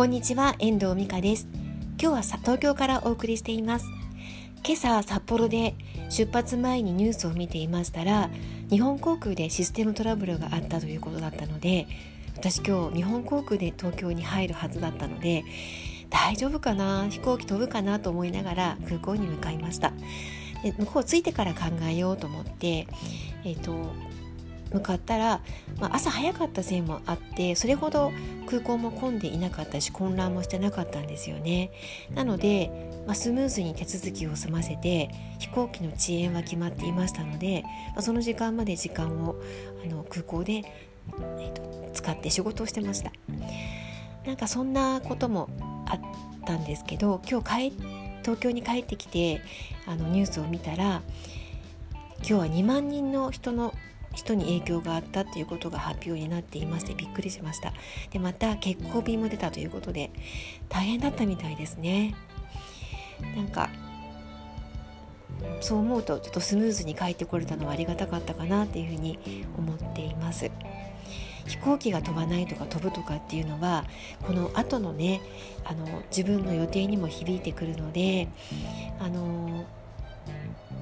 こんにちは遠藤美香です。今日は東京からお送りしています。今朝札幌で出発前にニュースを見ていましたら日本航空でシステムトラブルがあったということだったので私今日日本航空で東京に入るはずだったので大丈夫かな飛行機飛ぶかなと思いながら空港に向かいました。で向こう着いてから考えようと思ってえっ、ー、と向かったら、まあ、朝早かったせいもあってそれほど空港も混んでいなかったし混乱もしてなかったんですよね。なので、まあ、スムーズに手続きを済ませて飛行機の遅延は決まっていましたので、まあ、その時間まで時間をあの空港で、えーと、使って仕事をしてました。なんかそんなこともあったんですけど今日帰東京に帰ってきてあのニュースを見たら今日は2万人の人の人に影響があったということが発表になっていましてびっくりしました。でまた欠航便も出たということで大変だったみたいですね。なんかそう思うとちょっとスムーズに帰ってこれたのはありがたかったかなっていうふうに思っています。飛行機が飛ばないとか飛ぶとかっていうのはこの後のねあの自分の予定にも響いてくるのであの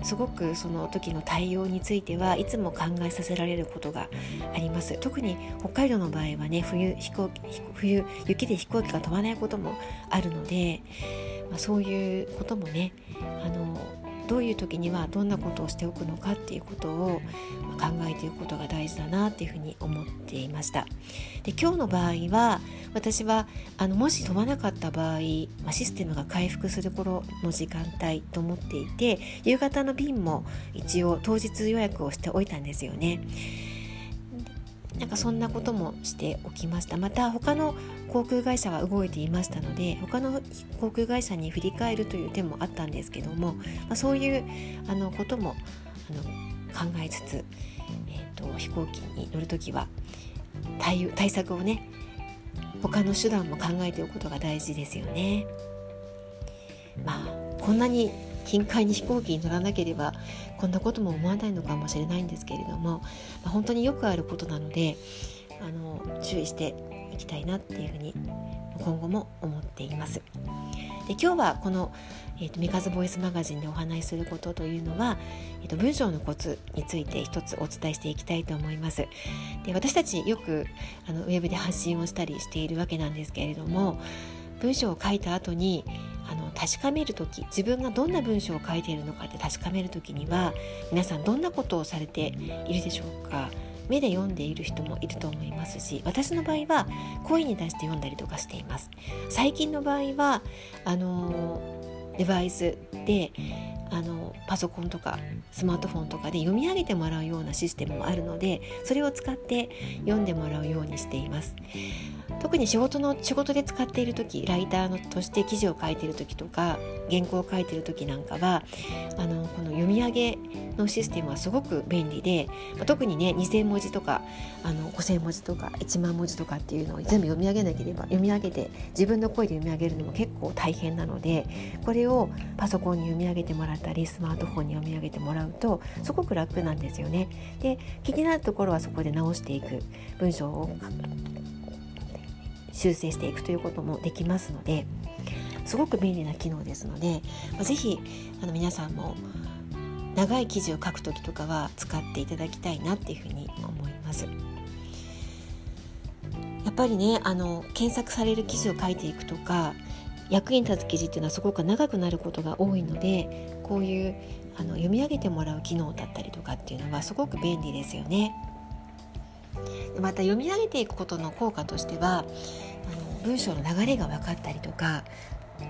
すごくその時の対応についてはいつも考えさせられることがあります。特に北海道の場合はね冬飛行機冬雪で飛行機が飛ばないこともあるので、まあ、そういうこともねあのどういう時にはどんなことをしておくのかっていうことを考えていくことが大事だなっていうふうに思っていました。で今日の場合は私はあのもし飛ばなかった場合、まあ、システムが回復する頃の時間帯と思っていて夕方の便も一応当日予約をしておいたんですよね。なんかそんなこともしておきましたまた他の航空会社は動いていましたので他の航空会社に振り返るという手もあったんですけども、まあ、そういうあのこともあの考えつつ、えーと、飛行機に乗る時は対対策をね他の手段も考えておくことが大事ですよね。まあこんなに近海に飛行機に乗らなければこんなことも思わないのかもしれないんですけれども、まあ、本当によくあることなのであの注意していきたいなっていうふうに今後も思っています。で今日はこの「えーと、ミカズボイスマガジン」でお話しすることというのは、えーと、文章のコツについて一つお伝えしていきたいと思います。で私たちよくあのウェブで発信をしたりしているわけなんですけれども文章を書いた後にあの確かめる時自分がどんな文章を書いているのかって確かめる時には皆さんどんなことをされているでしょうか。目で読んでいる人もいると思いますし私の場合は声に出して読んだりとかしています。最近の場合はあのデバイスであのパソコンとかスマートフォンとかで読み上げてもらうようなシステムもあるのでそれを使って読んでもらうようにしています。特に仕事の仕事で使っている時ライターのとして記事を書いている時とか原稿を書いている時なんかはあのこの読み上げのシステムはすごく便利で、特にね2,000文字とかあの5,000文字とか1万文字とかっていうのを全部読み上げなければ読み上げて自分の声で読み上げるのも結構大変なのでこれをパソコンに読み上げてもらったりスマートフォンに読み上げてもらうとすごく楽なんですよね。で気になるところはそこで直していく文章を修正していくということもできますのですごく便利な機能ですので是非あの皆さんも長い記事を書く時とかは使っていただきたいなっていうふうに思います。やっぱりねあの検索される記事を書いていくとか役に立つ記事っていうのはすごく長くなることが多いのでこういうあの読み上げてもらう機能だったりとかっていうのはすごく便利ですよね。また読み上げていくことの効果としてはあの文章の流れが分かったりとか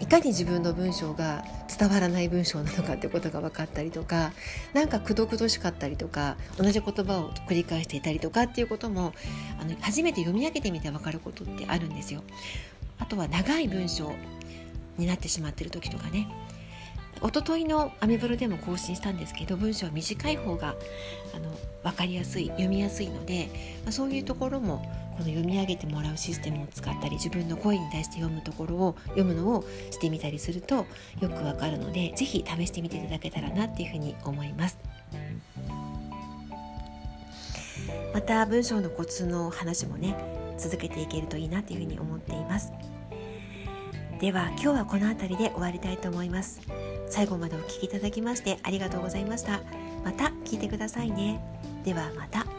いかに自分の文章が伝わらない文章なのかってことが分かったりとか何かくどくどしかったりとか同じ言葉を繰り返していたりとかっていうこともあの初めて読み上げてみて分かることってあるんですよ。あとは長い文章になってしまってる時とかね一昨日のアメブロでも更新したんですけど文章は短い方があの分かりやすい読みやすいので、まあ、そういうところもこの読み上げてもらうシステムを使ったり自分の声に対して読むところを読むのをしてみたりするとよくわかるので是非試してみていただけたらなっていうふうに思います。また文章のコツの話もね続けていけるといいなというふうに思っています。では今日はこの辺りで終わりたいと思います最後までお聴きいただきましてありがとうございました。また聞いてくださいね。ではまた。